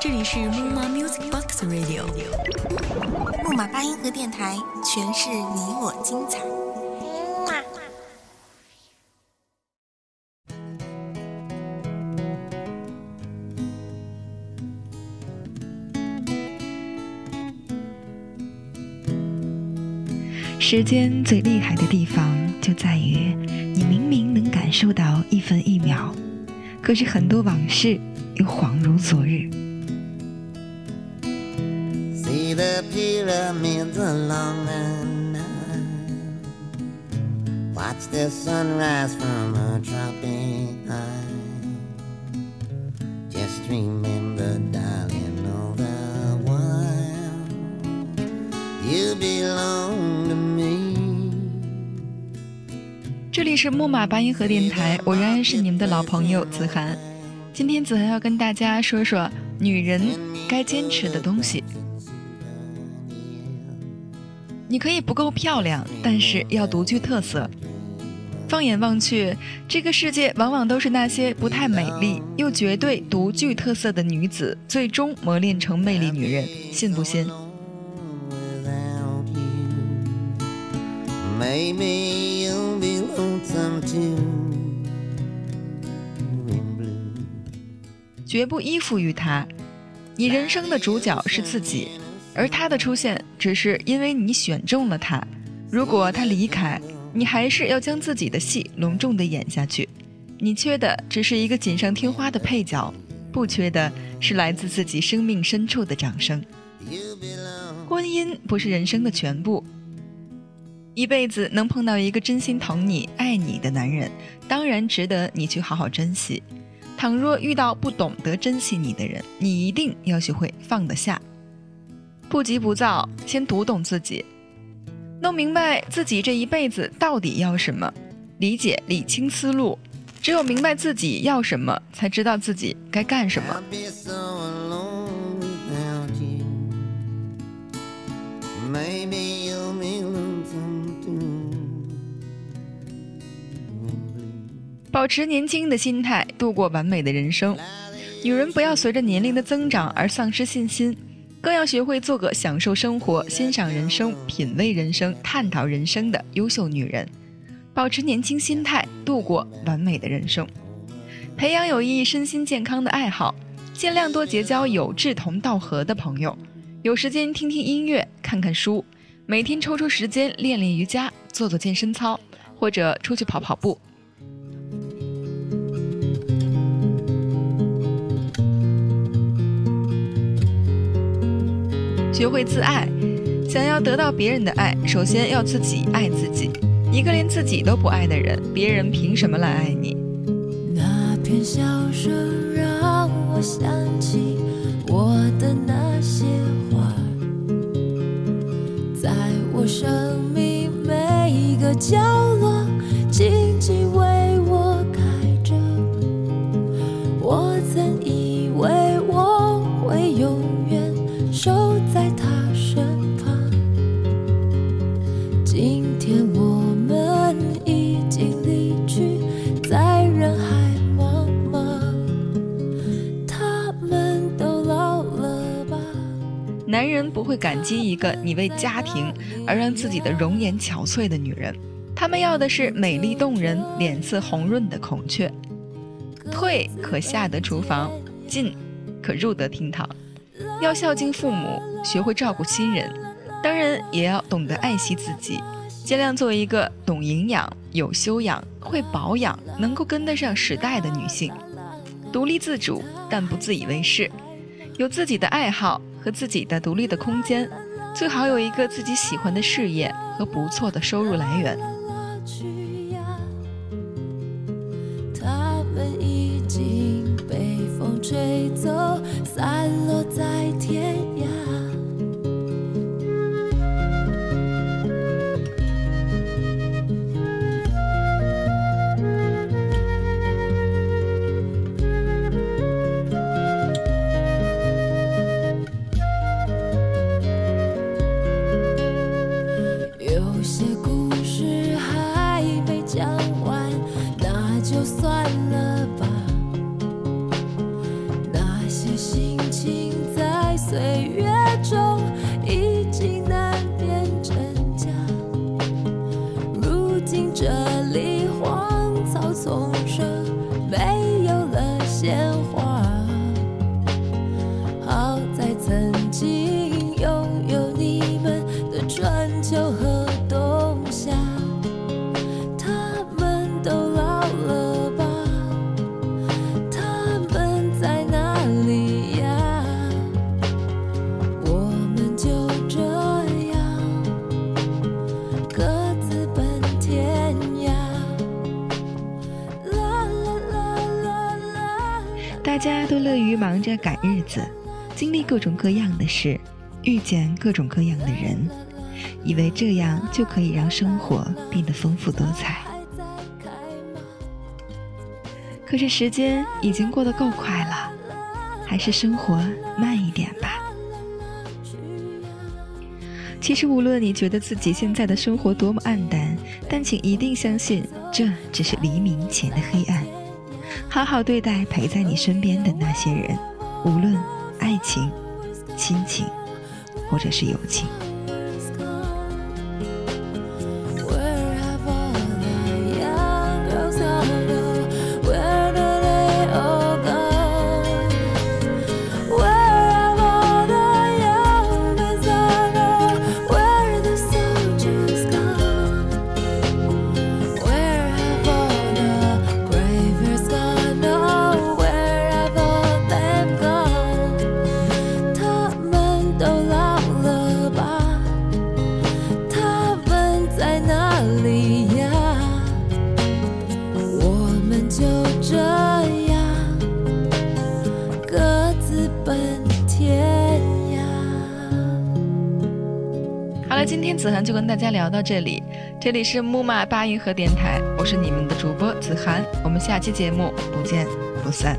这里是木马 Music Box Radio，木马八音盒电台，诠释你我精彩。时间最厉害的地方就在于，你明明能感受到一分一秒，可是很多往事又恍如昨日。See the pyramids along the Nile. Watch the sunrise from a tropic high. Just remember, 里是木马八音盒电台，我仍然是你们的老朋友子涵。今天子涵要跟大家说说女人该坚持的东西。你可以不够漂亮，但是要独具特色。放眼望去，这个世界往往都是那些不太美丽又绝对独具特色的女子，最终磨练成魅力女人，信不信？绝不依附于他。你人生的主角是自己，而他的出现只是因为你选中了他。如果他离开，你还是要将自己的戏隆重地演下去。你缺的只是一个锦上添花的配角，不缺的是来自自己生命深处的掌声。婚姻不是人生的全部，一辈子能碰到一个真心疼你、爱你的男人，当然值得你去好好珍惜。倘若遇到不懂得珍惜你的人，你一定要学会放得下，不急不躁，先读懂自己，弄明白自己这一辈子到底要什么，理解理清思路。只有明白自己要什么，才知道自己该干什么。保持年轻的心态，度过完美的人生。女人不要随着年龄的增长而丧失信心，更要学会做个享受生活、欣赏人生、品味人生、探讨人生的优秀女人。保持年轻心态，度过完美的人生。培养有益身心健康的爱好，尽量多结交有志同道合的朋友。有时间听听音乐，看看书，每天抽出时间练练瑜伽，做做健身操，或者出去跑跑步。学会自爱，想要得到别人的爱，首先要自己爱自己。一个连自己都不爱的人，别人凭什么来爱你？那片笑声让我想起我的那些花，在我生命每一个角在他身旁，今天我们已经离去，在人海茫茫，他们都老了吧？男人不会感激一个你为家庭而让自己的容颜憔悴的女人，他们要的是美丽动人、脸色红润的孔雀。退可下得厨房，进可入得厅堂。要孝敬父母，学会照顾亲人，当然也要懂得爱惜自己，尽量做一个懂营养、有修养、会保养、能够跟得上时代的女性。独立自主，但不自以为是，有自己的爱好和自己的独立的空间，最好有一个自己喜欢的事业和不错的收入来源。这里荒草丛生没有了鲜花。好在曾经拥有你们的春秋和冬夏大家都乐于忙着赶日子，经历各种各样的事，遇见各种各样的人，以为这样就可以让生活变得丰富多彩。可是时间已经过得够快了，还是生活慢一点吧。其实，无论你觉得自己现在的生活多么暗淡，但请一定相信，这只是黎明前的黑暗。好好对待陪在你身边的那些人，无论爱情、亲情，或者是友情。今天子涵就跟大家聊到这里，这里是木马八音盒电台，我是你们的主播子涵，我们下期节目不见不散。